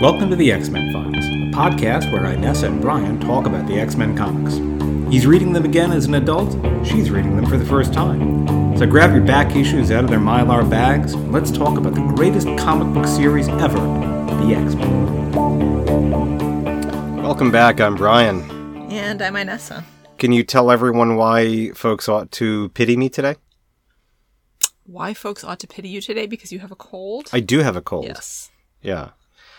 Welcome to the X Men Files, a podcast where Inessa and Brian talk about the X Men comics. He's reading them again as an adult, she's reading them for the first time. So grab your back issues out of their mylar bags, and let's talk about the greatest comic book series ever the X Men. Welcome back, I'm Brian. And I'm Inessa. Can you tell everyone why folks ought to pity me today? Why folks ought to pity you today because you have a cold? I do have a cold. yes. Yeah.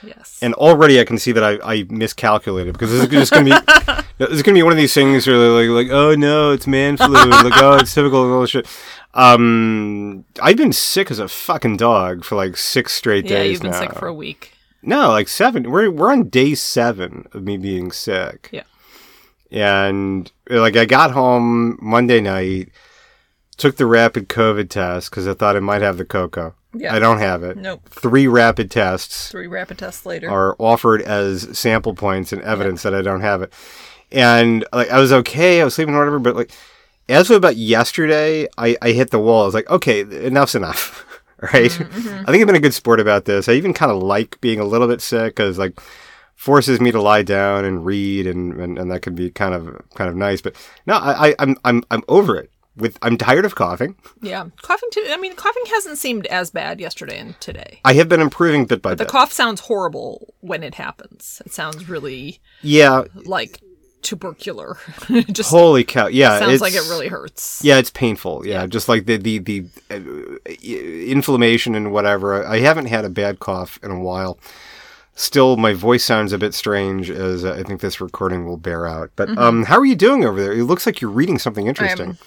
Yes. And already I can see that I, I miscalculated because this is just going to be this is to be one of these things where they're like like oh no it's man flu like oh it's typical and all this shit. Um, I've been sick as a fucking dog for like six straight yeah, days you've been now. sick for a week. No, like seven. We're we're on day seven of me being sick. Yeah. And like I got home Monday night, took the rapid COVID test because I thought I might have the cocoa. Yeah. I don't have it. Nope. Three rapid tests Three rapid tests later. are offered as sample points and evidence that I don't have it. And like I was okay, I was sleeping or whatever, but like as of about yesterday, I, I hit the wall. I was like, okay, enough's enough. right? Mm-hmm, I think I've been a good sport about this. I even kind of like being a little bit sick because like forces me to lie down and read, and, and, and that could be kind of kind of nice. But no, I, I I'm I'm I'm over it. With I'm tired of coughing. yeah. Coughing too I mean coughing hasn't seemed as bad yesterday and today. I have been improving bit by The bit. The cough sounds horrible when it happens. It sounds really yeah, like tubercular. Just holy cow! Yeah, It sounds like it really hurts. Yeah, it's painful. Yeah, just like the the the uh, inflammation and whatever. I haven't had a bad cough in a while. Still, my voice sounds a bit strange, as uh, I think this recording will bear out. But um, how are you doing over there? It looks like you're reading something interesting.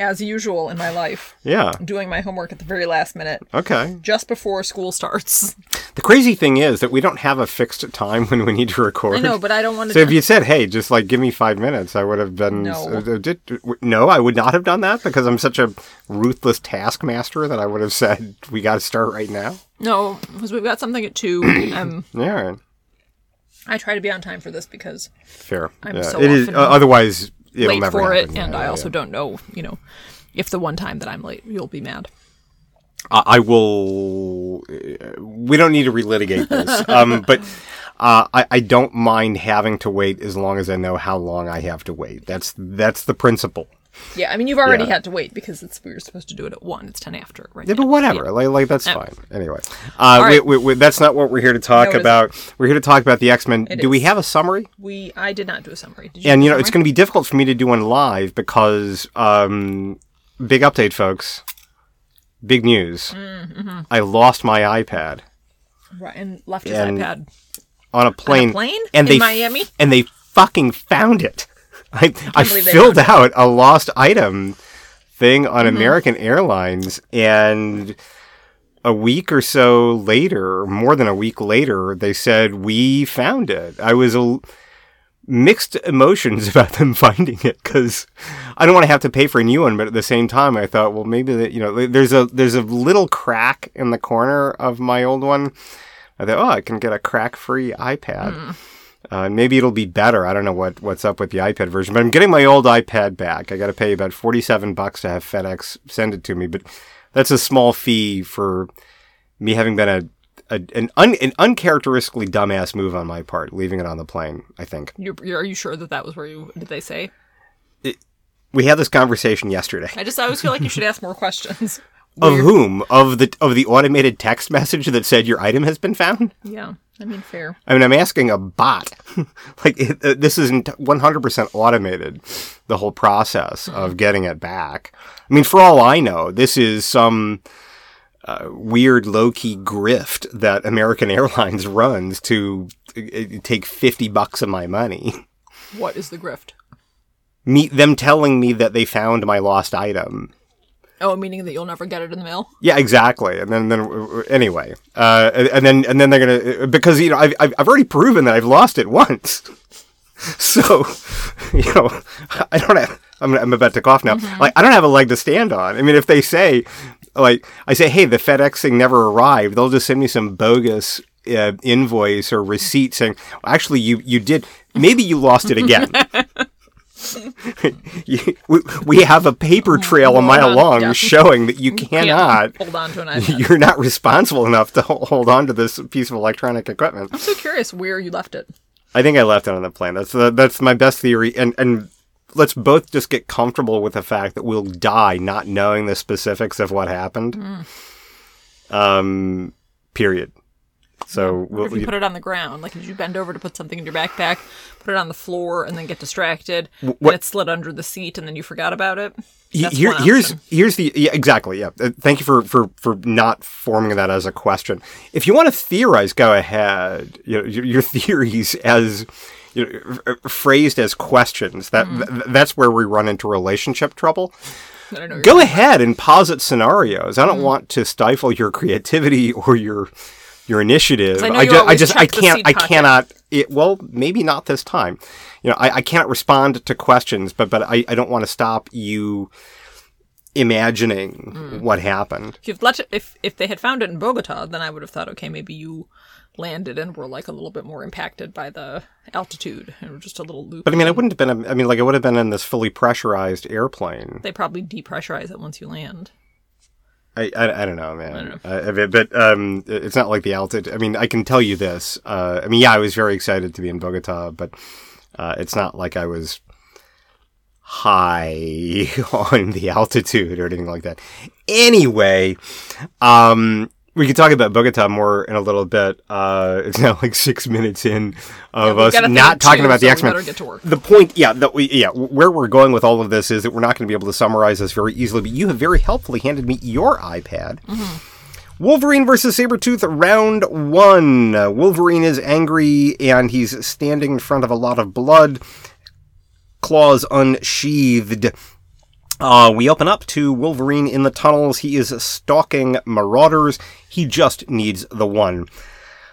As usual in my life, yeah. doing my homework at the very last minute, Okay. just before school starts. The crazy thing is that we don't have a fixed time when we need to record. I know, but I don't want to. So if you said, "Hey, just like give me five minutes," I would have been. No. uh, did, no, I would not have done that because I'm such a ruthless taskmaster that I would have said, "We got to start right now." No, because we've got something at two. um, Yeah, I try to be on time for this because fair. I'm yeah. so it is. often Uh, otherwise, it'll late never for happen. it, and Yeah, I also don't know, you know, if the one time that I'm late, you'll be mad. I I will. uh, We don't need to relitigate this, um, but. Uh, I, I don't mind having to wait as long as I know how long I have to wait. That's that's the principle. Yeah, I mean, you've already Yeah. had to wait because it's we were supposed to do it at one. It's ten after, right? Yeah, now. but whatever. Like, like that's fine. Anyway, uh, right. we, we, that's not what we're here to talk No, about. We're here to talk about the X Men. Do we have a summary? We, I did not do a summary. Did you? And you know, it's going to be difficult for me to do one live because, um, big update, folks. Big news. Mm-hmm. I lost my iPad Right, and left his and- iPad. on a plane. plane? and In they Miami? and they fucking found it. I I they filled out a lost item thing on Mm-hmm. American Airlines and a week or so later, more than a week later, they said we found it. I was a mixed emotions about them finding it because I don't want to have to pay for a new one, but at the same time, I thought, well, maybe that you know, there's a there's a little crack in the corner of my old one. I thought, oh, I can get a crack-free iPad. Uh, maybe it'll be better. I don't know what, what's up with the iPad version, but I'm getting my old iPad back. I got to pay about 47 bucks to have FedEx send it to me, but that's a small fee for me having been a, a an, un, an uncharacteristically dumbass move on my part, leaving it on the plane. I think You're, you're, you sure that that was where you? Did they say? we had this conversation yesterday. I just I always feel like you should ask more questions. Of whom? Of the of the automated text message that said your item has been found. Yeah, I mean, fair. I mean, I'm asking a bot. like it, uh, this isn't 100% automated. The whole process of getting it back. I mean, for all I know, this is some uh, weird low key grift that American Airlines runs to uh, take 50 bucks of my money. What is the grift? Me, them telling me that they found my lost item. Oh, meaning that you'll never get it in the mail. Yeah, exactly. And then, then anyway, uh, and- then, and then they're gonna because you know I've I've already proven that I've lost it once. So, you know, I don't have. I'm I'm about to cough now. Like I don't have a leg to stand on. I mean, if they say, like, I say, hey, the FedEx thing never arrived, they'll just send me some bogus. Uh, invoice or receipt saying, actually, you you did. Maybe you lost it again. You- we, we have a paper trail a mile long yeah. showing that you cannot. hold on to an iPad. You're not responsible enough to hold on to this piece of electronic equipment. I'm so curious where you left it. I think I left it on the plane. That's the, that's my best theory, and and let's both just get comfortable with the fact that we'll die not knowing the specifics of what happened. Um, period. So we'll, if you put it on the ground, like did you bend over to put something in your backpack, put it on the floor, and then get distracted, and what- it slid under the seat, and then you forgot about it? That's here, here's here's the yeah, exactly yeah. Uh, Thank you for for for not forming that as a question. If you want to theorize, go ahead. You know your, your theories as you know, f- phrased as questions. That Mm-hmm. th- that's where we run into relationship trouble. I don't know. Go ahead and posit scenarios. I don't Mm-hmm. want to stifle your creativity or your your initiative. I know I, you ju- I just I can't I pocket. cannot. It, well, maybe not this time. You know, I, I can't respond to questions, but but I, I don't want to stop you imagining Mm. what happened. If you've let it, if if they had found it in Bogota, then I would have thought, okay, maybe you landed and were like a little bit more impacted by the altitude and were just a little loop. But I mean, it wouldn't have been. I mean, like it would have been in this fully pressurized airplane. they probably depressurize it once you land. I, I, I don't know, man. Uh, but- but um, it's not like the altitude. I mean, I can tell you this. Uh, I mean, yeah, I was very excited to be in Bogota, but uh, it's not like I was high on the altitude or anything like that. Anyway, um, we can talk about Bogota more in a little bit. Uh, it's now like six minutes in of we've us got a thing not talking too, about the so we X Men. better get to work. The point, yeah, that we, yeah, where we're going with all of this is that we're not going to be able to summarize this very easily. But you have very helpfully handed me your iPad. Wolverine versus Sabretooth, round one. Wolverine is angry and he's standing in front of a lot of blood, claws unsheathed. Uh, we open up to Wolverine in the tunnels. He is stalking marauders. He just needs the one.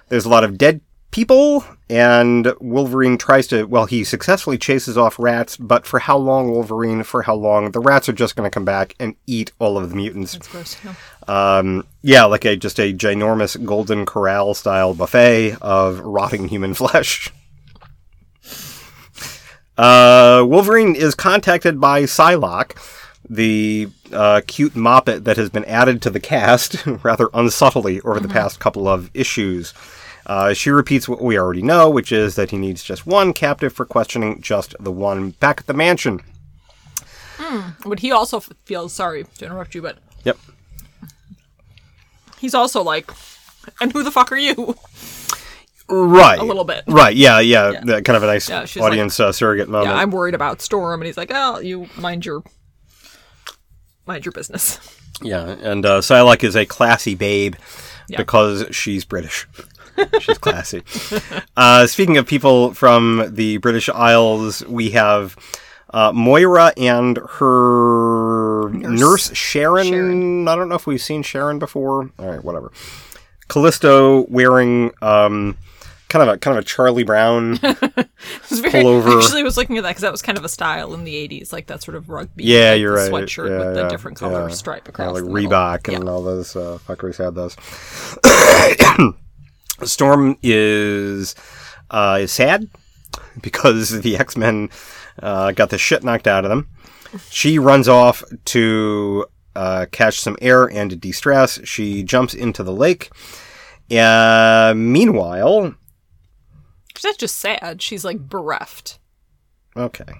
There's a lot of dead people, and Wolverine tries to, well, he successfully chases off rats, but for how long, Wolverine? For how long? The rats are just going to come back and eat all of the mutants. It's gross. Yeah. Um, yeah, like a just a ginormous Golden Corral style buffet of rotting human flesh. Uh, Wolverine is contacted by Psylocke, the uh, cute moppet that has been added to the cast rather unsubtly over the past couple of issues. Uh, she repeats what we already know, which is that he needs just one captive for questioning just the one. Back at the mansion. But he also f- feels sorry to interrupt you, but Yep. he's also like, and who the fuck are you? Right. A little bit. Right. Yeah. Yeah. that kind of a nice Yeah, audience uh, surrogate moment. Yeah, I'm worried about Storm, and he's like, oh, you mind your mind your business. Yeah, and uh, Psylocke is a classy babe Yeah. because she's British. she's classy. uh, speaking of people from the British Isles, we have uh, Moira and her nurse, Sharon. Sharon. I don't know if we've seen Sharon before. All right, whatever. Callisto wearing um, kind of a kind of a Charlie Brown. It was very, Pullover. Actually, was looking at that because that was kind of a style in the '80s, like that sort of rugby. Yeah, like you're right. Sweatshirt Yeah, with the yeah, different color yeah. stripe Yeah, across. like the middle. Reebok Yeah. and all those uh, fuckers had those. Storm is uh, is sad because the X Men uh, got the shit knocked out of them. She runs off to uh, catch some air and de-stress. She jumps into the lake. Uh, meanwhile, She's not just sad; she's like bereft. okay,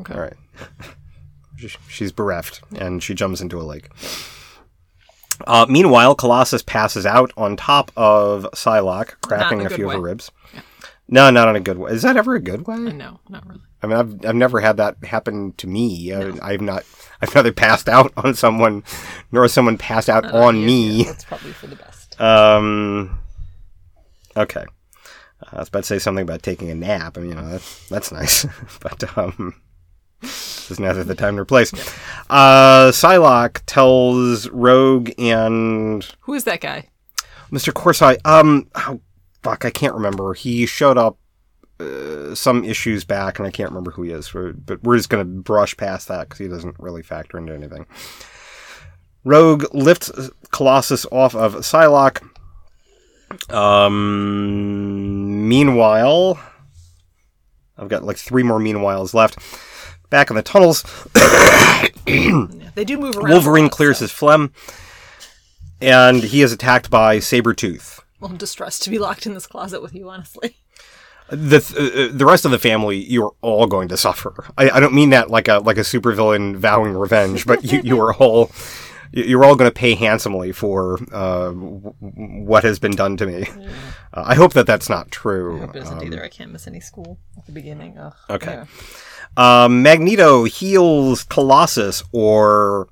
Okay. all right. She's bereft and she jumps into a lake. Uh, meanwhile, Colossus passes out on top of Psylocke, cracking a a few of her way. ribs. No, not in a good way. Is that ever a good way? No, not really. I mean, I've I've never had that happen to me. I, I've not. I've neither passed out on someone, nor has someone passed out on Yeah, me. yeah, that's probably for the best. Um. Okay. I was about to say something about taking a nap. I mean, you know, that's that's nice, but um, is neither the time nor place. Uh, Psylocke tells Rogue and Who is that guy? Mr. Corsi. Um, oh, fuck, I can't remember. He showed up uh, some issues back, and I can't remember who he is. But we're just gonna brush past that because he doesn't really factor into anything. Rogue lifts Colossus off of Psylocke. Um, meanwhile, I've got like three more meanwhiles left. back in the tunnels, they do move around. Wolverine lot, clears so- his phlegm, and he is attacked by Sabretooth. Well, I'm distressed to be locked in this closet with you, honestly. the th- uh, the rest of the family you're all going to suffer. I, I don't mean that like a like a supervillain vowing revenge, but you you are all you- you're all going to pay handsomely for uh, w- what has been done to me. Uh, I hope that that's not true. I Hope it isn't either. I can't miss any school at the beginning. Ugh. Okay. Yeah. Um, Magneto heals Colossus, or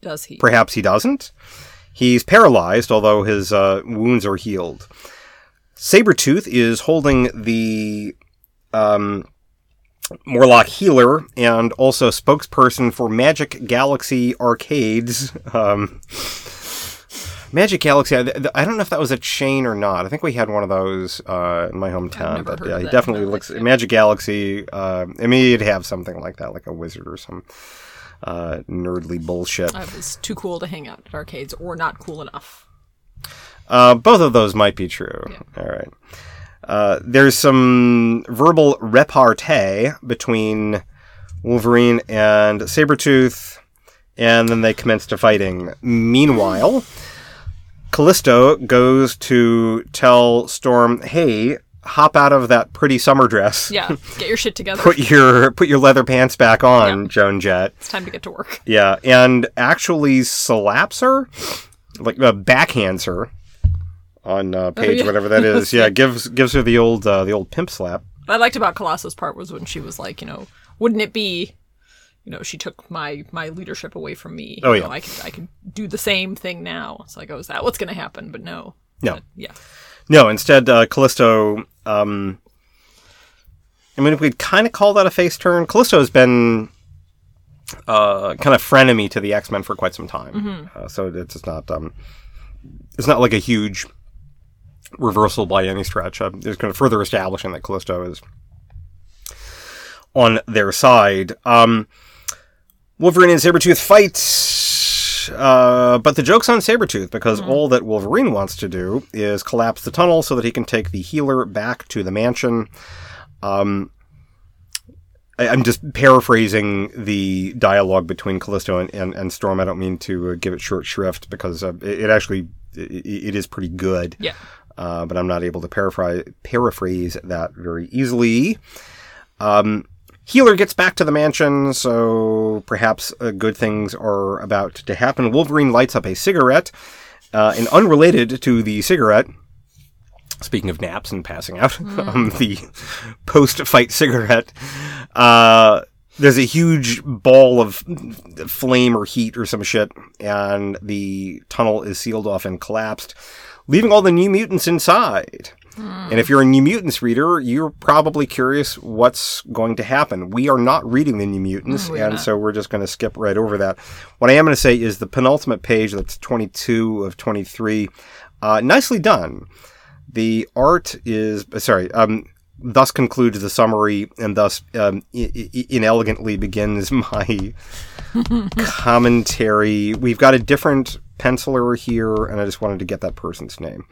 Does he? perhaps he doesn't. He's paralyzed, although his uh, wounds are healed. Sabretooth is holding the um, Morlock healer and also spokesperson for Magic Galaxy Arcades. Um, Magic Galaxy, I, I don't know if that was a chain or not. I think we had one of those uh, in my hometown. But yeah, he definitely no, looks Magic Galaxy. Uh, I mean, he'd have something like that, like a wizard or some uh, nerdly bullshit. I was too cool to hang out at arcades, or not cool enough. Uh, both of those might be true. All right. Uh, there's some verbal repartee between Wolverine and Sabretooth, and then they commence to fighting. Meanwhile, Callisto goes to tell Storm, "Hey, hop out of that pretty summer dress. Yeah, get your shit together. Put your put your leather pants back on, Yep. Joan Jett." it's time to get to work. Yeah, and actually slaps her, like uh, backhands her on uh, page Oh, yeah. whatever that is. Yeah, gives gives her the old uh, the old pimp slap. What I liked about Colossus' part was when she was like, you know, wouldn't it be, you know, she took my my leadership away from me. Oh, You yeah. know, I could I could do the same thing now. It's like, oh, is that what's going to happen? But no. No. But, yeah. No, instead uh, Callisto. Um, I mean, if we'd kind of call that a face turn, Callisto has been uh, kind of frenemy to the X Men for quite some time. Uh, so it's it's not um, it's not like a huge reversal by any stretch. Uh, it's kind of further establishing that Callisto is on their side. Um, Wolverine and Sabretooth fight, uh, but the joke's on Sabretooth because all that Wolverine wants to do is collapse the tunnel so that he can take the healer back to the mansion. Um, I, I'm just paraphrasing the dialogue between Callisto and, and, and Storm. I don't mean to uh, give it short shrift because uh, it, it actually it, it is pretty good Yeah. Uh, but I'm not able to paraphrase paraphrase that very easily. Um, Healer gets back to the mansion, so perhaps uh, good things are about to happen. Wolverine lights up a cigarette, uh, and unrelated to the cigarette. Speaking of naps and passing out, um, the post-fight cigarette. Uh, there's a huge ball of flame or heat or some shit, and the tunnel is sealed off and collapsed, leaving all the New Mutants inside. And if you're a New Mutants reader, you're probably curious what's going to happen. We are not reading the New Mutants, and not. so we're just going to skip right over that. What I am going to say is the penultimate page, that's 22 of 23, uh, nicely done. The art is sorry. Um, thus concludes the summary, and thus um, I- I- inelegantly begins my commentary. We've got a different penciler here, and I just wanted to get that person's name.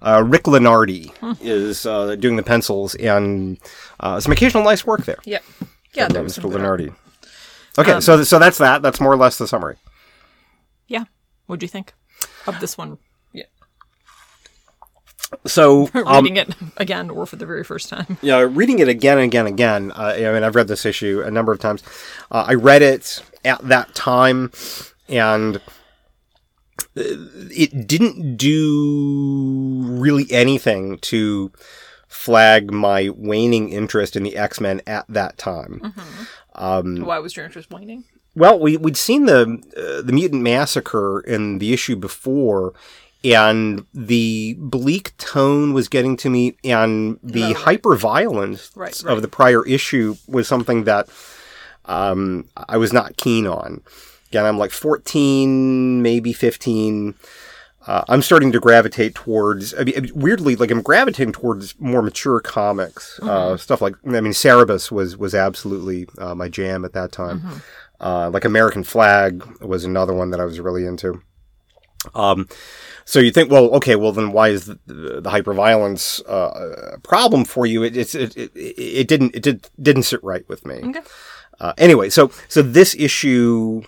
Uh, Rick Leonardi is uh, doing the pencils, and uh, some occasional nice work there. Yep. Yeah, there was Mr. some good art. Leonardi. Okay, so so that's that. That's more or less the summary. Yeah. what do you think of this one? Yeah. So um, Reading it again or for the very first time. yeah, reading it again and again and again. Uh, I mean, I've read this issue a number of times. Uh, I read it at that time, and it didn't do really anything to flag my waning interest in the X Men at that time. Why was your interest waning? Well, we we'd seen the uh, the mutant massacre in the issue before, and the bleak tone was getting to me, and the Oh, right. hyper violence Right, of the prior issue was something that um, I was not keen on. Again, I'm like 14, maybe 15. Uh, I'm starting to gravitate towards, I mean, weirdly, like I'm gravitating towards more mature comics, uh, stuff like, I mean, Cerebus was was absolutely uh, my jam at that time. Uh, like American Flagg was another one that I was really into. Um, so you think, well, okay, well then why is the, the, the hyperviolence uh, a problem for you? It, it's it, it, it didn't it did, didn't sit right with me. Okay. Uh, anyway, so so this issue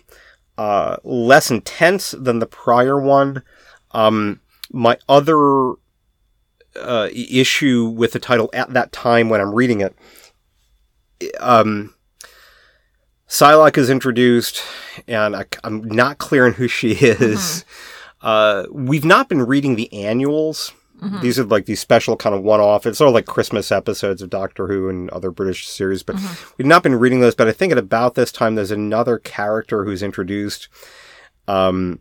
uh, less intense than the prior one. Um, my other uh, issue with the title at that time when I'm reading it, um, Psylocke is introduced, and I, am not clear on who she is. Uh, we've not been reading the annuals. Mm-hmm. These are like these special kind of one-off. It's sort of like Christmas episodes of Doctor Who and other British series, but mm-hmm. we've not been reading those. But I think at about this time, there's another character who's introduced. Um,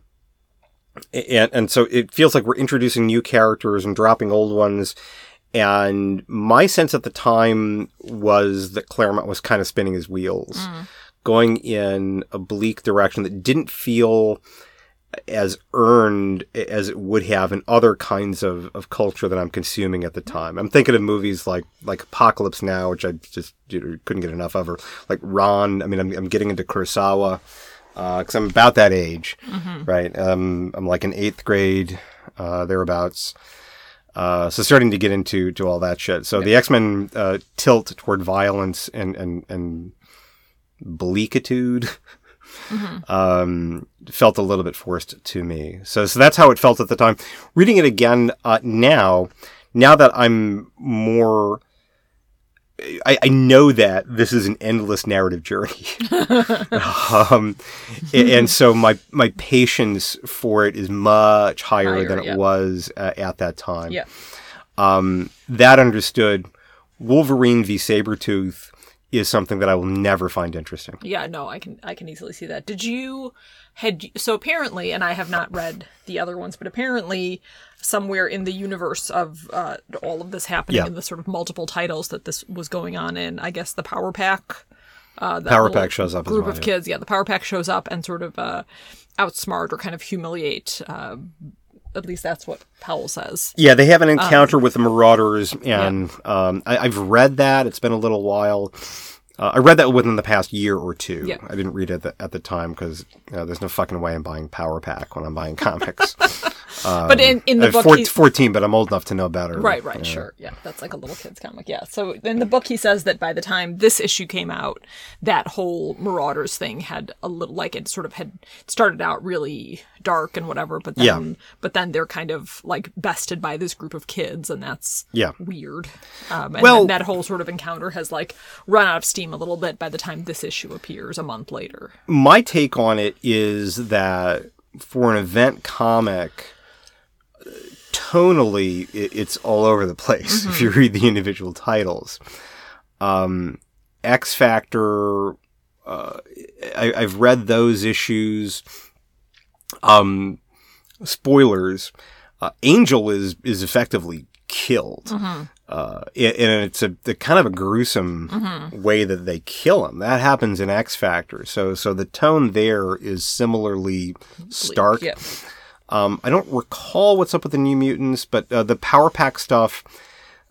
and and so it feels like we're introducing new characters and dropping old ones. And my sense at the time was that Claremont was kind of spinning his wheels, mm. going in a bleak direction that didn't feel as earned as it would have in other kinds of, of culture that I'm consuming at the time. I'm thinking of movies like like Apocalypse Now, which I just you know, couldn't get enough of, or like Ran. I mean, I'm, I'm getting into Kurosawa because I'm about that age, right? Um, I'm like in eighth grade, uh, thereabouts. Uh, so starting to get into to all that shit. So the X Men uh, tilt toward violence and and and bleakitude um, felt a little bit forced to me. So so that's how it felt at the time. Reading it again uh, now, now that I'm more. I, I know that this is an endless narrative journey, um, and so my my patience for it is much higher, Higher, than it yeah. was uh, at that time Yeah. um, that understood Wolverine v Sabretooth is something that I will never find interesting. Yeah, no, I can I can easily see that. Did you had so apparently, and I have not read the other ones, but apparently somewhere in the universe of uh, all of this happening Yeah. in the sort of multiple titles that this was going on in, I guess the Power Pack. Uh, that Power Pack shows up as Group well, of yeah. kids, yeah. The Power Pack shows up and sort of uh, outsmart or kind of humiliate. Uh, at least that's what Powell says. Yeah, they have Um, an encounter with the Marauders, and um, I, I've read that. It's been a little while. Uh, I read that within the past year or two. Yeah. I didn't read it at the, at the time because you know, there's no fucking way I'm buying Power Pack when I'm buying comics. but in, in the book, four- he- 14, but I'm old enough to know better. Right, right, sure. Yeah, that's like a little kid's comic. Yeah. So in the book, he says that by the time this issue came out, that whole Marauders thing had a little, like it sort of had started out really dark and whatever, but then, Yeah. but then they're kind of like bested by this group of kids, and that's Yeah. weird. Um, and Well- that whole sort of encounter has like run out of steam a little bit by the time this issue appears a month later. my take on it is that for an event comic, tonally, it, it's all over the place if you read the individual titles. Um, X Factor, uh, I, I've read those issues. Um, spoilers: uh, Angel is is effectively killed. Uh, and and it's a, the kind of a gruesome way that they kill him. That happens in X Factor. So, so the tone there is similarly stark. Yeah. Um, I don't recall what's up with the New Mutants, but uh, the Power Pack stuff,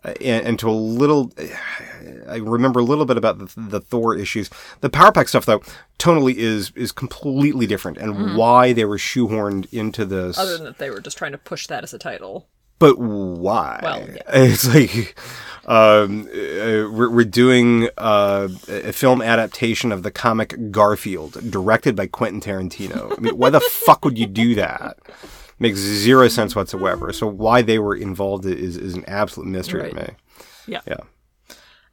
uh, and, and to a little, I remember a little bit about the, the Thor issues. The Power Pack stuff, though, tonally is is completely different, and why they were shoehorned into this. Other than that, they were just trying to push that as a title. But why? Well, yeah. It's like um, uh, we're, we're doing uh, a film adaptation of the comic Garfield, directed by Quentin Tarantino. I mean, why the fuck would you do that? Makes zero sense whatsoever. So why they were involved is is an absolute mystery to me. Yeah. Yeah.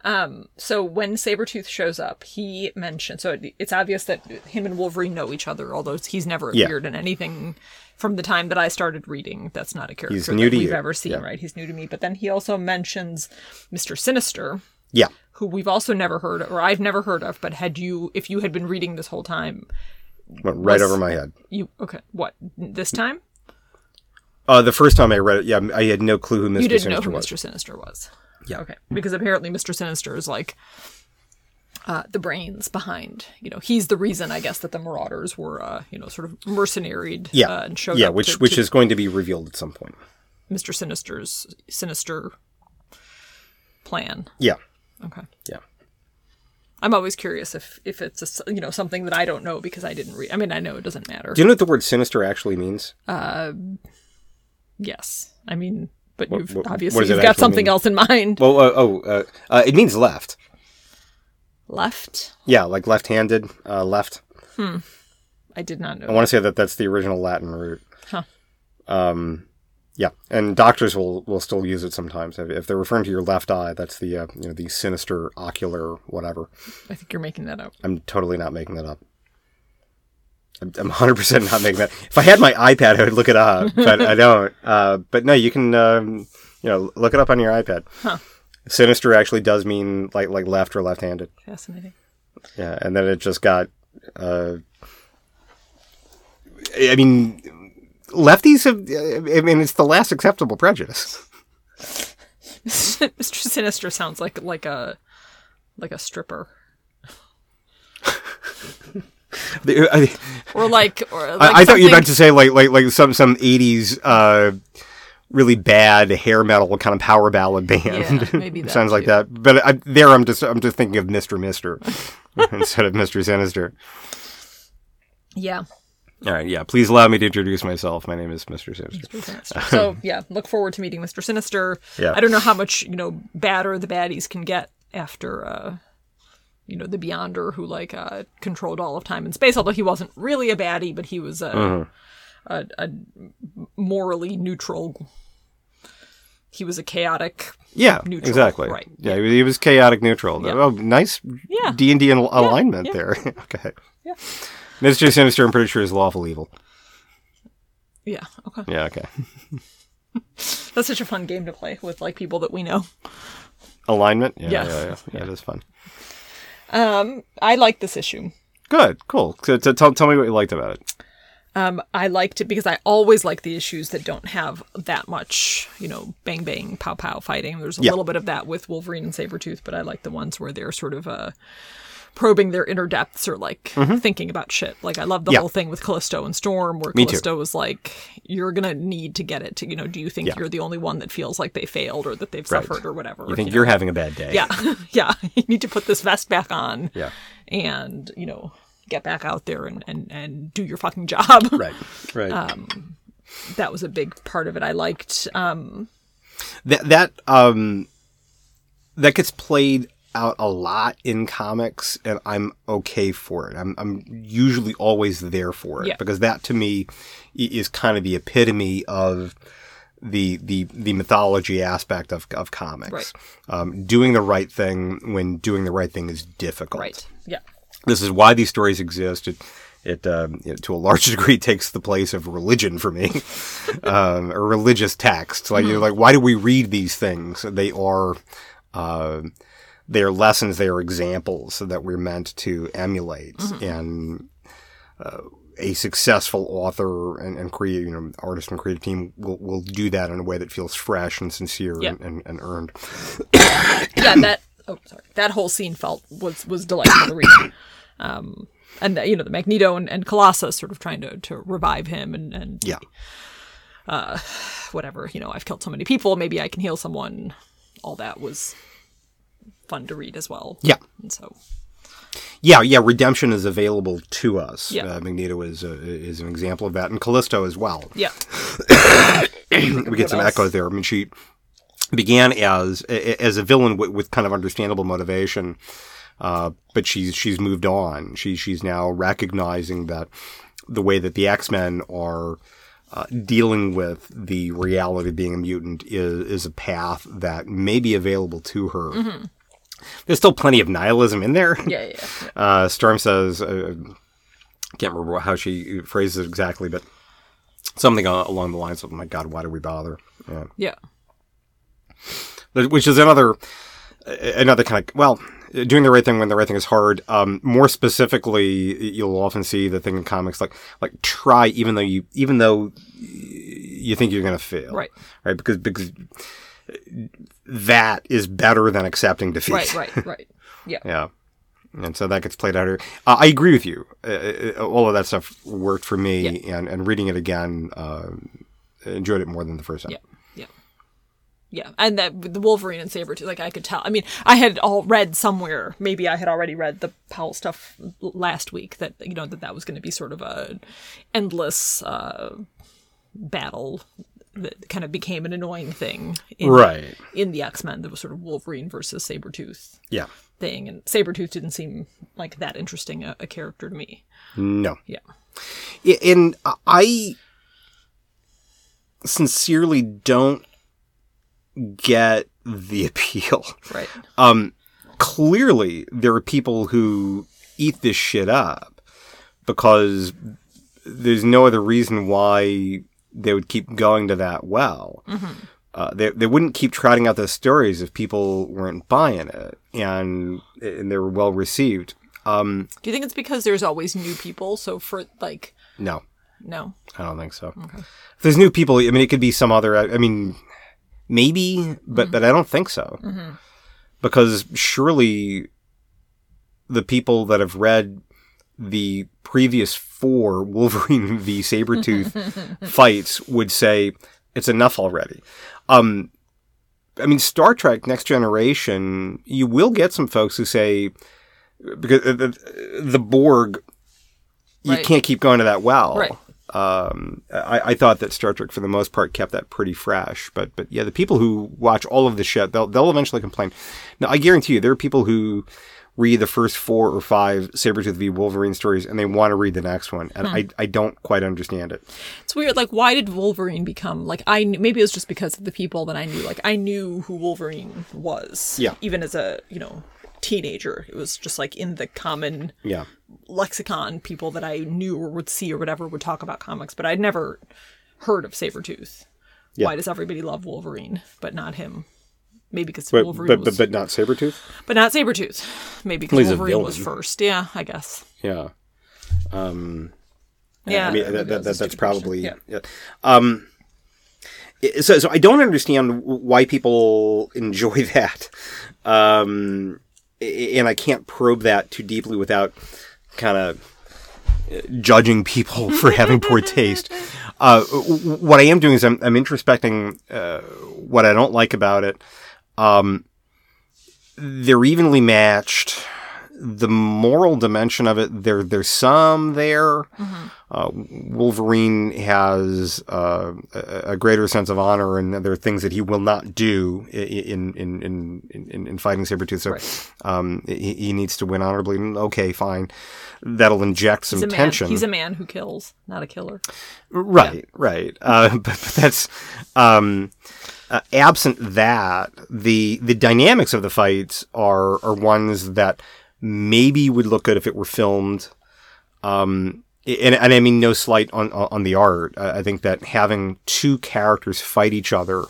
Um, so when Sabretooth shows up, he mentions so it, it's obvious that him and Wolverine know each other, although he's never Yeah. appeared in anything from the time that I started reading. That's not a character He's new that to we've you. ever seen, Yeah. right? He's new to me. But then he also mentions Mr. Sinister, Yeah. who we've also never heard or I've never heard of, but had you if you had been reading this whole time, Went right Was- over my head. you okay, what? This time? Uh, the first time I read it, yeah, I had no clue who Mr. you didn't Sinister know who was. Mr. Sinister was. Yeah. Okay. Because apparently Mr. Sinister is like uh, the brains behind, you know, he's the reason, I guess, that the Marauders were, uh, you know, sort of mercenaried Yeah. uh, and showed yeah, up which to- which to is going to be revealed at some point. Mr. Sinister's sinister plan. Yeah. Okay. Yeah. I'm always curious if if it's a you know something that I don't know because I didn't read. I mean, I know it doesn't matter. Do you know what the word sinister actually means? Yes, I mean, but What- you've what- what obviously it you've got something mean? else in mind. Well, uh, oh, uh, uh, it means left. Left. Yeah, like left-handed, uh, left. Hmm. I did not know. I want to say that that's the original Latin root. Huh. Um, yeah, and doctors will, will still use it sometimes if, if they're referring to your left eye. That's the uh, you know the sinister ocular whatever. I think you're making that up. I'm totally not making that up. I'm, I'm 100% not making that. If I had my iPad, I would look it up, but I don't. Uh, but no, you can um, you know look it up on your iPad. Huh. Sinister actually does mean like like left or left-handed. Fascinating. Yeah, and then it just got. Uh, I mean, lefties have. I mean, it's the last acceptable prejudice. Mr. Sinister sounds like like a like a stripper. I, Or like or like I, I thought you meant to say like like like some some eighties uh, really bad hair metal kind of power ballad band. Yeah, maybe that sounds like that. But I, there, I'm just I'm just thinking of Mister Mister instead of Mister Sinister. Yeah. All right, yeah. Please allow me to introduce myself. My name is Mister Sinister. Mr. Sinister. So yeah, look forward to meeting Mr. Sinister. Yeah. I don't know how much, you know, badder the baddies can get after uh you know, the Beyonder who like uh controlled all of time and space, although he wasn't really a baddie, but he was a Mm-hmm. a, a morally neutral he was a chaotic Yeah, Neutral, exactly. right. Yeah, he was- he was chaotic neutral. Yeah. Oh, nice D and D alignment yeah. there. okay. Yeah. Mister Sinister, I'm pretty sure is lawful evil. Yeah. Okay. Yeah. Okay. That's such a fun game to play with like people that we know. Alignment. Yeah. Yeah. Yeah. Yeah. yeah. It is fun. Um I like this issue. Good. Cool. So, so tell tell me what you liked about it. Um, I liked it because I always like the issues that don't have that much, you know, bang bang, pow pow fighting. There's a Yeah. little bit of that with Wolverine and Sabretooth, but I like the ones where they're sort of uh, probing their inner depths or like thinking about shit. Like I love the Mm-hmm. Yeah. whole thing with Callisto and Storm, where Me too. Callisto was like, "You're gonna need to get it. To, you know, do you think Yeah. you're the only one that feels like they failed or that they've suffered or whatever? You think know? you're having a bad day? yeah, yeah. You need to put this vest back on. Yeah. and you know, get back out there and and and do your fucking job. Right. Right. Um, that was a big part of it. I liked. Um, that that um that gets played out a lot in comics and I'm okay for it. I'm I'm usually always there for it Yeah. because that to me is kind of the epitome of the the the mythology aspect of of comics. Right. Um, doing the right thing when doing the right thing is difficult. right. Yeah. This is why these stories exist. It, it, um, know, to a large degree, takes the place of religion for me, um, or religious text. Like, you're like, why do we read these things? They are, uh, they are lessons. They are examples that we're meant to emulate. And uh, a successful author and, and create, you know, artist and creative team will, will do that in a way that feels fresh and sincere Yeah. and, and, and earned. Yeah. That. Oh, sorry. That whole scene felt was was delightful to read. Um, and you know the Magneto and, and Colossus sort of trying to, to revive him and and Yeah. uh, whatever you know I've killed so many people maybe I can heal someone. All that was fun to read as well. Yeah. And so Yeah, yeah. Redemption is available to us. Yeah. Uh, Magneto is uh, is an example of that, and Callisto as well. yeah. we get some echoes there. I mean, she began as as a villain with, with kind of understandable motivation, uh, but she's she's moved on. She she's now recognizing that the way that the X Men are. Uh, dealing with the reality of being a mutant is is a path that may be available to her. There's still plenty of nihilism in there. Yeah. Yeah. yeah. Uh, Storm says, uh, can't remember how she phrases it exactly, but something along the lines of, "My God, why do we bother?" Yeah. Yeah. Which is another, another kind of well, doing the right thing when the right thing is hard. Um, more specifically, you'll often see the thing in comics like like try even though you even though you think you're going to fail, Right. Right, because because that is better than accepting defeat. Right. Right. Right. Yeah. Yeah. And so that gets played out here. Uh, I agree with you. Uh, uh, all of that stuff worked for me, and, and reading it again, uh, enjoyed it more than the first time. Yeah. Yeah. Yeah. And that the Wolverine and Sabretooth, like I could tell. I mean, I had all read somewhere, maybe I had already read the Powell stuff last week that, you know, that that was going to be sort of a endless uh, battle that kind of became an annoying thing. in- Right. in the X Men, there was sort of Wolverine versus Sabretooth Yeah. thing, and Sabretooth didn't seem like that interesting a, a character to me. No. Yeah. And I sincerely don't get the appeal. Right. Um, clearly, there are people who eat this shit up because there's no other reason why they would keep going to that well. Uh, they, they wouldn't keep trotting out those stories if people weren't buying it and and they were well received. Um, Do you think it's because there's always new people? So for like, no, no. I don't think so. If there's new people, I mean, it could be some other. I, I mean, maybe, but but I don't think so, because surely the people that have read the previous four Wolverine v Sabretooth fights would say it's enough already. Um, I mean, Star Trek Next Generation, you will get some folks who say because the, the Borg, you Right. can't keep going to that well. Right. Um, I, I thought that Star Trek, for the most part, kept that pretty fresh. But but yeah, the people who watch all of the shit, they'll they'll eventually complain. Now, I guarantee you, there are people who read the first four or five Sabretooth v Wolverine stories and they want to read the next one, and hmm. I I don't quite understand it. It's weird. Like, why did Wolverine become like I? Knew, maybe it was just because of the people that I knew. Like, I knew who Wolverine was. Yeah. Even as a you know teenager, it was just like in the common Yeah. lexicon. People that I knew or would see or whatever would talk about comics, but I'd never heard of Sabretooth. Yeah. Why does everybody love Wolverine but not him? Maybe because But, Wolverine but, was, but but not Sabretooth? but not Sabretooth. Maybe because Wolverine was first. Yeah, I guess. Yeah. Um, Yeah, I mean that, that, that, that's probably Yeah. yeah. Um, so so I don't understand why people enjoy that, um, and I can't probe that too deeply without kind of judging people for having poor taste. Uh, what I am doing is I'm, I'm introspecting uh, what I don't like about it. Um, they're evenly matched. The moral dimension of it, there there's some there. Uh, Wolverine has uh, a, a greater sense of honor, and there are things that he will not do in in in in, in fighting Sabretooth. So um, he, he needs to win honorably. Okay, fine. That'll inject some He's a man. tension. He's a man who kills, not a killer. Right, right. Uh, but, but that's um, uh, absent that the the dynamics of the fights are are ones that maybe would look good if it were filmed. Um, and, and I mean no slight on on the art. I think that having two characters fight each other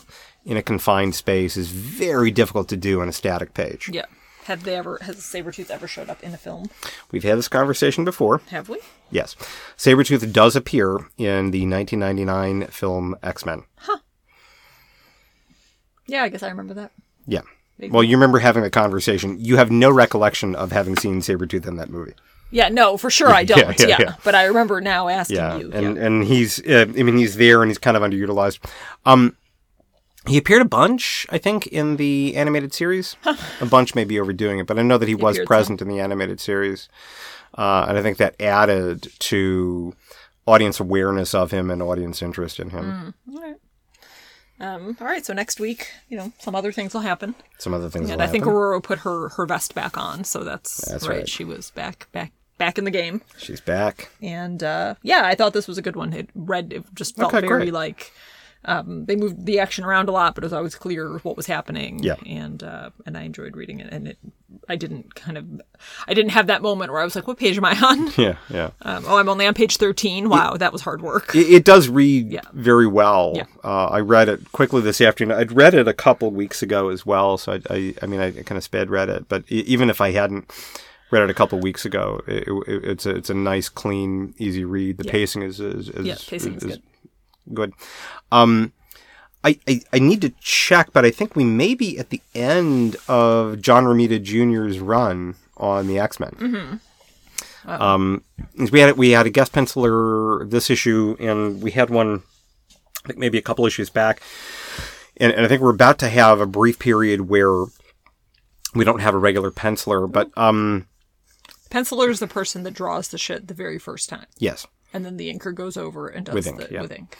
in a confined space is very difficult to do on a static page. Yeah. Have they ever has Sabretooth ever showed up in a film? We've had this conversation before. Have we? Yes. Sabretooth does appear in the 1999 film X-Men. Yeah, I guess I remember that. Yeah. Well, you remember having a conversation. You have no recollection of having seen Sabretooth in that movie. Yeah, no, for sure I don't. Yeah, yeah, yeah. But I remember now asking Yeah. you. and yeah. and he's uh, I mean he's there and he's kind of underutilized. Um he appeared a bunch, I think, in the animated series. a bunch may be overdoing it, but I know that he, was appeared present in the animated series. Uh, and I think that added to audience awareness of him and audience interest in him. All right. Um, all right, so next week, you know, some other things will happen. Some other things. And I think happen. Ororo put her her vest back on, so that's, That's right. right. She was back back back in the game. she's back. And uh, yeah, I thought this was a good one. It read it just felt Okay, very great. like um, they moved the action around a lot, but it was always clear what was happening. Yeah. and uh, and I enjoyed reading it. And it, I didn't kind of, I didn't have that moment where I was like, "What page am I on?" Yeah, yeah. Um, oh, I'm only on page thirteen. Wow, that was hard work. It, it does read Yeah. very well. Yeah. Uh, I read it quickly this afternoon. I'd read it a couple weeks ago as well, so I, I, I mean, I kind of sped read it. But even if I hadn't read it a couple of weeks ago, it, it, it's a it's a nice, clean, easy read. The pacing is is, is Yeah, pacing is good. Good. Um, I, I I need to check, but I think we may be at the end of John Romita Jr.'s run on the X Men. Mm-hmm. Um, we had we had a guest penciler this issue, and we had one, I think maybe a couple issues back, and, and I think we're about to have a brief period where we don't have a regular penciler, but um, Penciler is the person that draws the shit the very first time, yes, and then the inker goes over and does With ink, the yeah. with ink.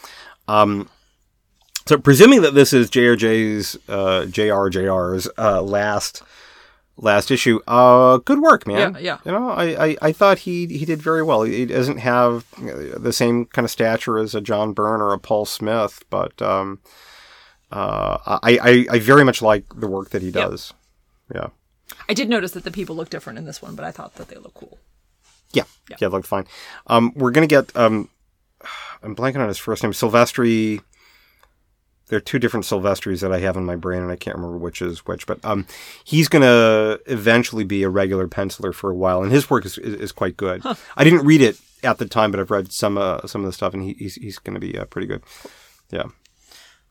So, presuming that this is JRJ's, uh, JRJR's uh, last last issue, uh, good work, man. Yeah, yeah. You know, I, I, I thought he he did very well. He doesn't have the same kind of stature as a John Byrne or a Paul Smith, but um, uh, I, I I very much like the work that he does. Yeah. I did notice that the people look different in this one, but I thought that they look cool. Yeah, yeah, it looked fine. Um, we're gonna get. Um, I'm blanking on his first name. Silvestri. There are two different Silvestris that I have in my brain, and I can't remember which is which. But um, he's gonna eventually be a regular penciler for a while, and his work is is, is quite good. I didn't read it at the time, but I've read some uh, some of the stuff, and he, he's he's gonna be uh, pretty good. Yeah.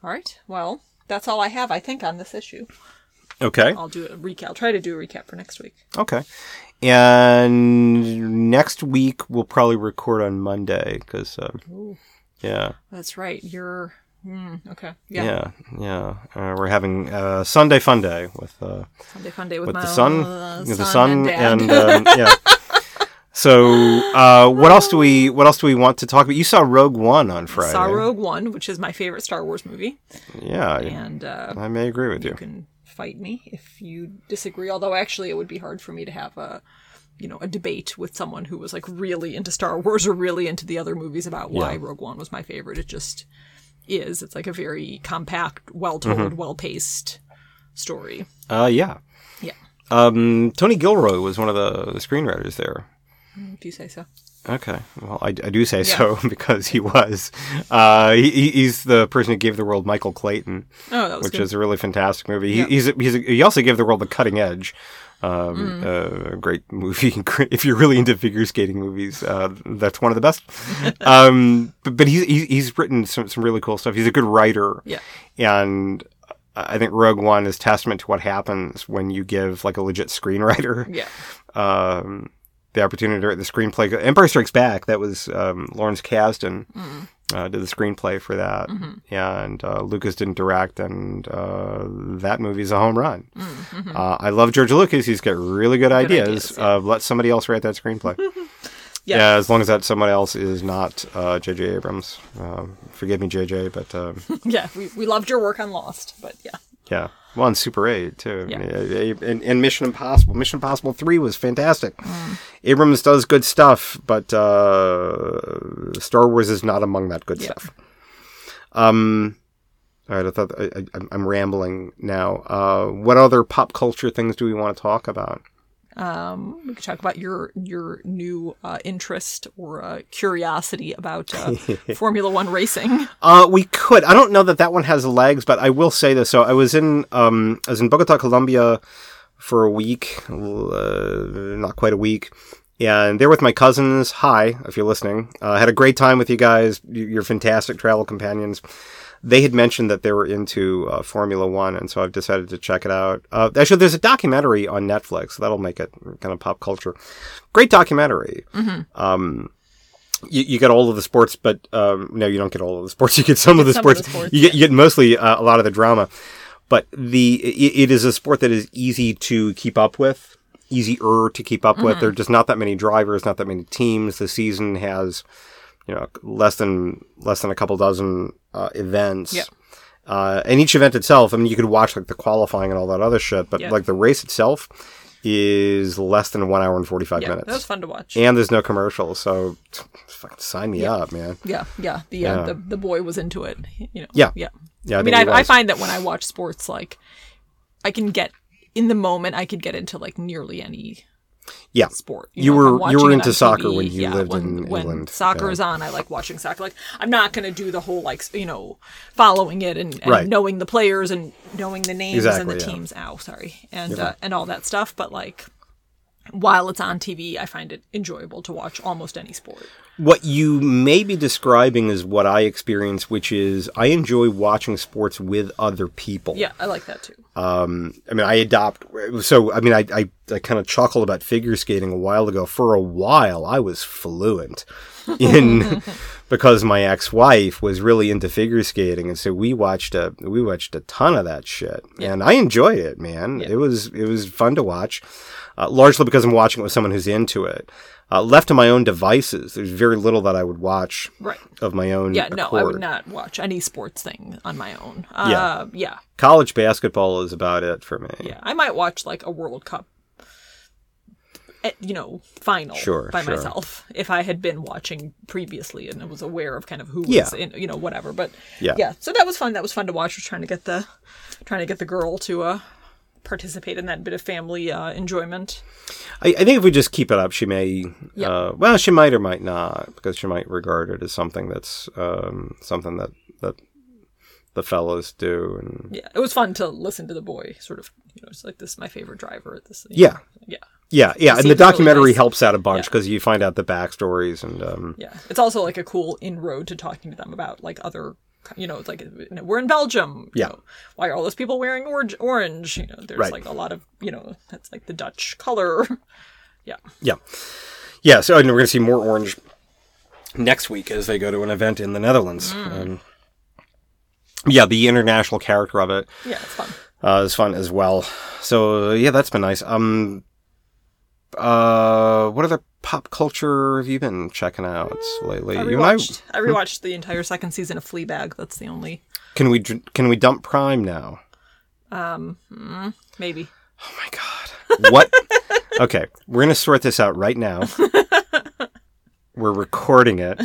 All right. Well, that's all I have, I think, on this issue. Okay. I'll do a recap. I'll try to do a recap for next week. Okay. And next week we'll probably record on Monday because, um, yeah. That's right. You're. Mm, okay. Yeah. Yeah, yeah. Uh, we're having uh, Sunday Fun Day with uh, Sunday fun day with, with my the sun, uh, with the sun, and, and, um, yeah. So, uh, what else do we what else do we want to talk about? You saw Rogue One on Friday. saw Rogue One, which is my favorite Star Wars movie, Yeah, I- and uh, I may agree with you you. can fight me if you disagree. Although actually, it would be hard for me to have a you know a debate with someone who was like really into Star Wars or really into the other movies about why Yeah. Rogue One was my favorite. It just is. It's like a very compact, well told, Mm-hmm. well paced story. Uh, yeah. Yeah, Um, Tony Gilroy was one of the, the screenwriters there. if you say so. Okay, well, I, I do say so because he was. Uh, he, he- he's the person who gave the world Michael Clayton, Oh, that which good. is a really fantastic movie. Yeah. He, he's, a, he's a, he also gave the world The Cutting Edge, Mm. um, uh, a great movie. if you're really into figure skating movies, uh, that's one of the best. um, but, but he's he's he's written some some really cool stuff. He's a good writer. Yeah. and. I think Rogue One is testament to what happens when you give like a legit screenwriter yeah. um, the opportunity to write the screenplay. Empire Strikes Back. That was um, Lawrence Kasdan uh, did the screenplay for that, and uh, Lucas didn't direct, and uh, that movie's a home run. Uh, I love George Lucas. He's got really good, ideas. ideas, yeah. uh, let somebody else write that screenplay. Yeah. yeah, as long as that someone else is not uh, J.J. Abrams. Um, forgive me, J.J., but um, Yeah, we, we loved your work on Lost, but yeah. Yeah. Well, and Super 8, too. Yeah. And, and Mission Impossible. Mission Impossible 3 was fantastic. Mm. Abrams does good stuff, but uh, Star Wars is not among that good Yeah. stuff. Um, all right, I thought I, I, I'm rambling now. Uh, what other pop culture things do we want to talk about? Um, we could talk about your your new uh, interest or uh, curiosity about uh, Formula One racing. Uh, we could. I don't know that that one has legs, but I will say this. So I was in, um, I was in Bogota, Colombia for a week, uh, not quite a week, and there with my cousins. Hi, if you're listening. Uh, had a great time with you guys. You're fantastic travel companions. They had mentioned that they were into uh, Formula One, and so I've decided to check it out. Uh, actually, there's a documentary on Netflix that'll make it kind of pop culture. Great documentary. Um, you, you get all of the sports, but um, no, you don't get all of the sports. You get some of the some of sports. the sports, you get you get mostly uh, a lot of the drama, but the it, it is a sport that is easy to keep up with, easier to keep up with. There are just not that many drivers, not that many teams. The season has you know less than less than a couple dozen uh, events. Yeah. Uh, and each event itself, I mean, you could watch like the qualifying and all that other shit, but Yeah. like the race itself is less than one hour and forty five Yeah, minutes that was fun to watch. and there's no commercials, so t- fucking sign me up, man. yeah, yeah. The. Uh, the the boy was into it. You know. Yeah. yeah. Yeah, I mean, I, I find that when I watch sports, like I can get in the moment, I could get into like nearly any yeah, sport. You know, were- you were into soccer TV, when you yeah, lived when, in when England, Soccer yeah. is on, I like watching soccer. Like I'm not going to do the whole like you know following it and, and Right. knowing the players and knowing the names and the yeah. teams. Ow, sorry, and uh, and all that stuff. But like while it's on TV, I find it enjoyable to watch almost any sport. What you may be describing is what I experience, which is I enjoy watching sports with other people. Yeah, I like that too. Um, I mean, I adopt. So, I mean, I, I, I kind of chuckled about figure skating a while ago. For a while, I was fluent in because my ex-wife was really into figure skating, and so we watched a we watched a ton of that shit, and I enjoyed it, man. It was it was fun to watch, uh, largely because I'm watching it with someone who's into it. Uh, left to my own devices, there's very little that I would watch Right. of my own. Yeah, no, I would not watch any sports thing on my own. Uh, Yeah. yeah, College basketball is about it for me. yeah. I might watch like a World Cup, you know, final Sure, by sure. myself if I had been watching previously and I was aware of kind of who Yeah. was in, you know, whatever. But Yeah. yeah. So that was fun. That was fun to watch. Was trying to get the, trying to get the girl to uh participate in that bit of family uh enjoyment. I, I think if we just keep it up, she may. Yeah. Uh, well, she might or might not, because she might regard it as something that's um, something that that the fellows do, and Yeah, it was fun to listen to the boy sort of, you know, it's like this is my favorite driver at this. yeah, yeah. Yeah, yeah. And the seems really documentary nice. helps out a bunch Yeah. because you find out the backstories and um, Yeah, it's also like a cool inroad to talking to them about like other, you know, it's like you know, we're in Belgium. you Yeah. know, why are all those people wearing orange? Orange. You know, there's Right. like a lot of you know, that's like the Dutch color. yeah. yeah, yeah. So and we're gonna see more orange next week as they go to an event in the Netherlands. Mm. Um, yeah, the international character of it Yeah, it's fun. uh, is fun as well. So yeah, that's been nice. Um, uh, what other pop culture have you been checking out lately? I You and I- rewatched. I rewatched the entire second season of Fleabag. That's the only can we can we dump Prime now? Um, maybe. Oh my god, what? okay, we're gonna sort this out right now. We're recording it.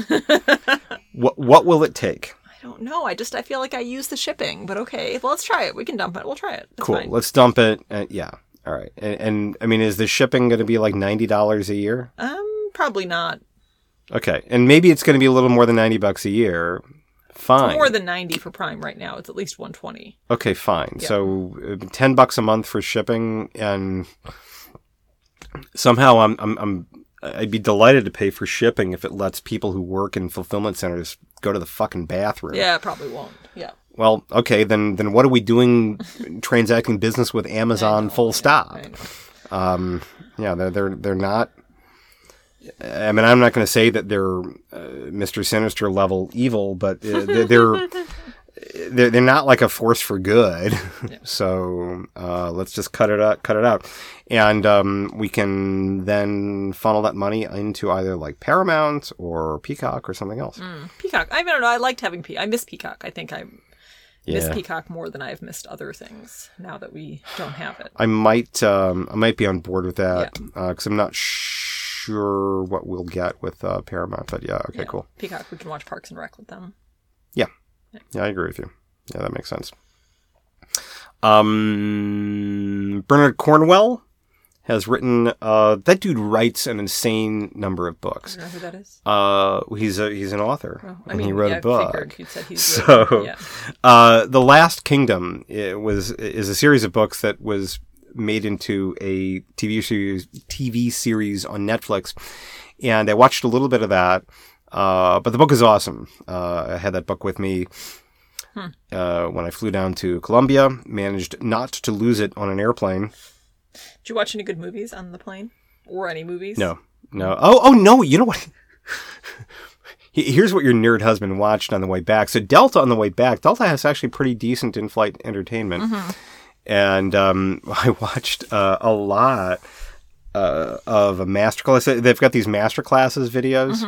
What what will it take? I don't know. I just I feel like I use the shipping, but okay. Well, let's try it. We can dump it. We'll try it. It's Cool. fine. Let's dump it. Uh, yeah. All right. And, and I mean, is the shipping going to be like ninety dollars a year? Um, probably not. Okay. And maybe it's going to be a little more than ninety bucks a year. Fine. More than ninety for Prime right now. It's at least one twenty. okay. Fine. So uh, ten bucks a month for shipping, and somehow I'm I'm I'm I'd be delighted to pay for shipping if it lets people who work in fulfillment centers go to the fucking bathroom. Yeah, it probably won't. Yeah. Well, okay, then then what are we doing transacting business with Amazon full stop? Um, yeah, they're they're they're not. I mean, I'm not going to say that they're uh, Mr. Sinister level evil, but uh, they're, they're they're they're not like a force for good. so uh, let's just cut it out, cut it out, and um, we can then funnel that money into either like Paramount or Peacock or something else. Peacock. I don't know. I liked having Peacock. I miss Peacock. I think I miss Peacock more than I've missed other things now that we don't have it. I might um, I might be on board with that because I'm not sure what we'll get with uh, Paramount, but yeah, okay, Yeah. cool. Peacock. We can watch Parks and Rec with them. Yeah. Yeah, I agree with you. Yeah, that makes sense. Um, Bernard Cornwell has written. Uh, that dude writes an insane number of I books. don't know who that is. Uh, he's a he's an author, Oh, I and mean, he wrote yeah, a book. I figured said he's So, written- yeah. uh, the Last Kingdom it was is a series of books that was made into a TV series TV series on Netflix, and I watched a little bit of that. Uh, but the book is awesome. Uh, I had that book with me uh, when I flew down to Colombia. Managed not to lose it on an airplane. Did you watch any good movies on the plane or any movies? No, no. Oh, oh no. You know what? Here's what your nerd husband watched on the way back. So Delta on the way back, Delta has actually pretty decent in-flight entertainment, and um, I watched uh, a lot uh, of a masterclass. They've got these masterclasses videos,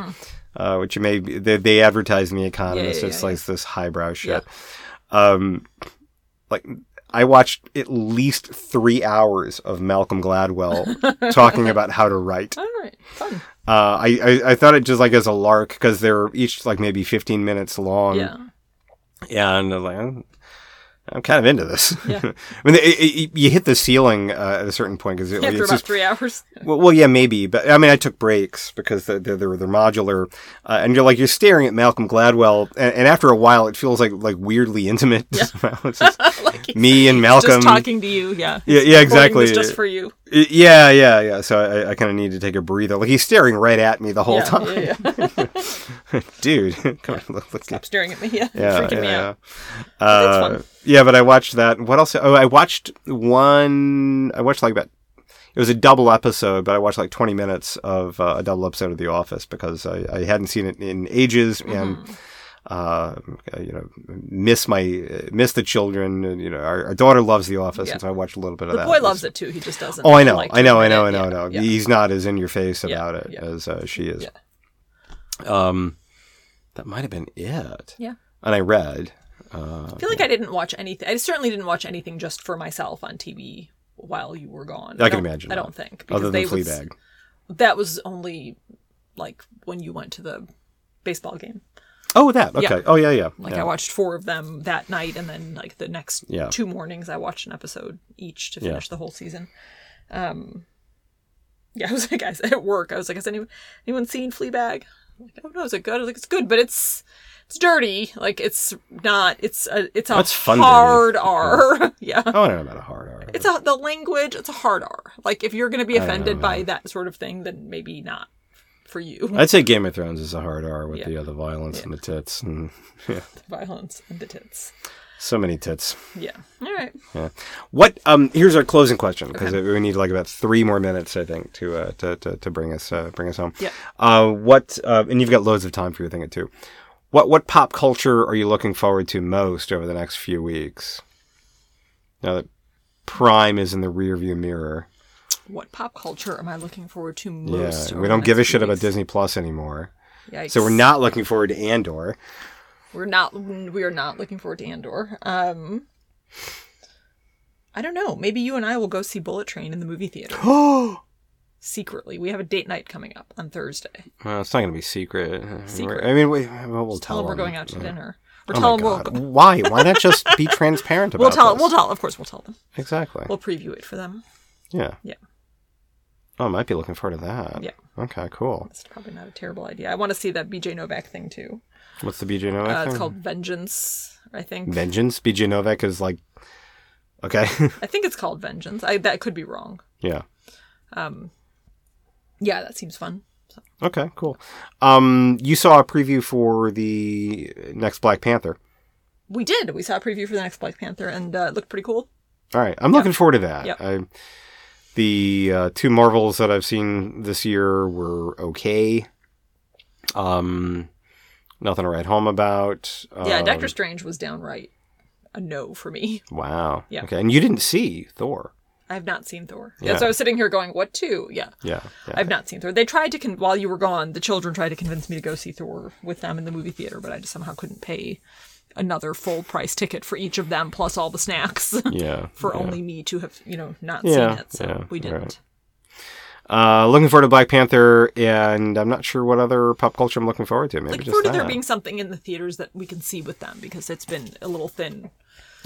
uh, which you may be, they, they advertise in the Economist. yeah, it's yeah, like this highbrow shit. Um, like I watched at least three hours of Malcolm Gladwell talking about how to write. All right. Fun. Uh, I, I I thought it just like as a lark because they're each like maybe fifteen minutes long. Yeah. and I was like, I'm, I'm kind of into this. Yeah. I mean, it, it, you hit the ceiling uh, at a certain point because it, After it's about just three hours. well, well, yeah, maybe, but I mean, I took breaks because they're they're, they're, they're modular, uh, and you're like you're staring at Malcolm Gladwell, and, and after a while, it feels like like weirdly intimate. just like me and Malcolm. just talking to you. Yeah. Yeah, yeah, exactly. just for you. Yeah, yeah, yeah. So I, I kind of need to take a breather. Like he's staring right at me the whole yeah, time, yeah, yeah. dude. Come on, look, look Stop staring at me. Yeah. yeah, Freaking me yeah, out. yeah. Uh, fun. yeah, but I watched that. What else? Oh, I watched one. I watched like about. it was a double episode, but I watched like 20 minutes of uh, a double episode of The Office because I, I hadn't seen it in ages and. Uh, you know, miss my miss the children. And, you know, our, our daughter loves The Office, Yeah. and so I watched a little bit of that. The boy loves it too. He just doesn't. Oh, I know, like I know, I know. I know, I know. yeah. He's not as in your face about it as uh, she is. Um, that might have been it. Yeah. And I read. I feel like I didn't watch anything. I certainly didn't watch anything just for myself on TV while you were gone. I can imagine I that. don't think Other than they was- Fleabag. that was only like when you went to the baseball game. Oh, that. Okay. Yeah. Oh, yeah, yeah. Like yeah. I watched four of them that night, and then like the next Yeah. two mornings, I watched an episode each to finish the whole season. Um, yeah, I was like, guys, at work, I was like, has anyone anyone seen Fleabag? I'm like, oh no, is it good? I was like, it's good, but it's it's dirty. Like it's not. It's a it's a That's hard. R. yeah. Oh, I don't know about a hard R. It's a the language. It's a hard R. Like if you're going to be offended by that sort of thing, then maybe not for you. I'd say Game of Thrones is a hard R with Yeah. the uh, the violence and the tits and yeah, Violence and the tits. so many tits. Yeah. All right. Yeah. What? Um. Here's our closing question because we need like about three more minutes, I think, to uh, to, to to bring us uh, bring us home. Yeah. Uh. What? Uh. And you've got loads of time for your thing too. What What pop culture are you looking forward to most over the next few weeks? Now that Prime is in the rearview mirror. What pop culture am I looking forward to most? over We don't give a shit few about? Disney Plus anymore. Yikes. So we're not looking forward to Andor. We're not. We are not looking forward to Andor. Um. I don't know. Maybe you and I will go see Bullet Train in the movie theater Oh. secretly. We have a date night coming up on Thursday. Well, it's not going to be secret. Secret. I mean, we, well, we'll Tell tell them we're going out to Yeah. dinner. Or Oh tell them we'll. Why? Why not just be transparent about it? We'll tell. this? We'll tell. Of course, we'll tell them. Exactly. We'll preview it for them. yeah. Yeah. Oh, I might be looking forward to that. Yeah. Okay, cool. That's probably not a terrible idea. I want to see that BJ Novak thing too. What's the BJ Novak Uh, thing? it's called Vengeance. I think. Vengeance. BJ Novak is like, okay, I think it's called Vengeance. I that could be wrong. yeah. Um, Yeah, that seems fun. So, Okay, cool. Um, you saw a preview for the next Black Panther. we did. We saw a preview for the next Black Panther, and uh, it looked pretty cool. All right, I'm looking forward to that. Yep. I, the uh, two Marvels that I've seen this year were okay. Um, nothing to write home about. Yeah, Um, Doctor Strange was downright a no for me. Wow. Yeah. Okay, and you didn't see Thor. I have not seen Thor. Yeah. Yeah. so I was sitting here going, "What two? Yeah, Yeah. yeah. I've not seen Thor. They tried to con- while you were gone. The children tried to convince me to go see Thor with them in the movie theater, but I just somehow couldn't pay another full price ticket for each of them plus all the snacks yeah. for yeah. only me to have you know not Yeah, seen it. So yeah, we didn't. right. Uh, looking forward to Black Panther, and I'm not sure what other pop culture I'm looking forward to. Maybe just forward to there being something in the theaters that we can see with them because it's been a little thin.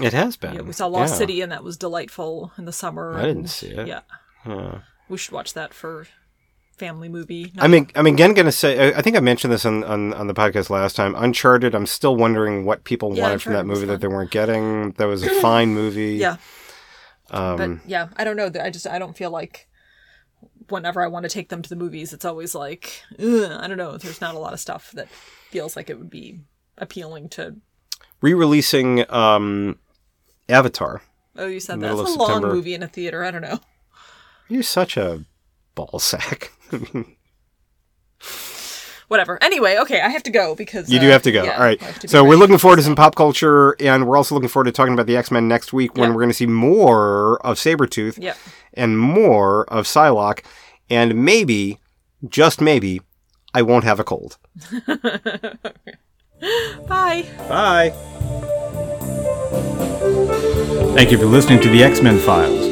It has been. Know, we saw Lost yeah. City and that was delightful in the summer. I didn't and- see it. Yeah, Yeah. we should watch that for family movie. I mean, I'm again going to say. I- think I mentioned this on, on, on the podcast last time. Uncharted. I'm still wondering what people Yeah, wanted from that movie that they weren't getting. That was a fine movie. yeah. Um, but yeah, I don't know. I just I don't feel like whenever I want to take them to the movies, it's always like I don't know. There's not a lot of stuff that feels like it would be appealing to. re-releasing um, Avatar. Oh, you said that. Middle a of long movie in a theater. I don't know. You're such a ball sack. Whatever. Anyway, okay, I have to go because You do uh, have to go. yeah, All right. I have So we're looking forward to some pop culture, and we're also looking forward to talking about the X Men next week when Yeah. we're going to see more of Sabretooth Yep. and more of Psylocke, and maybe, just maybe, I won't have a cold. Bye. Bye. Thank you for listening to the X Men Files.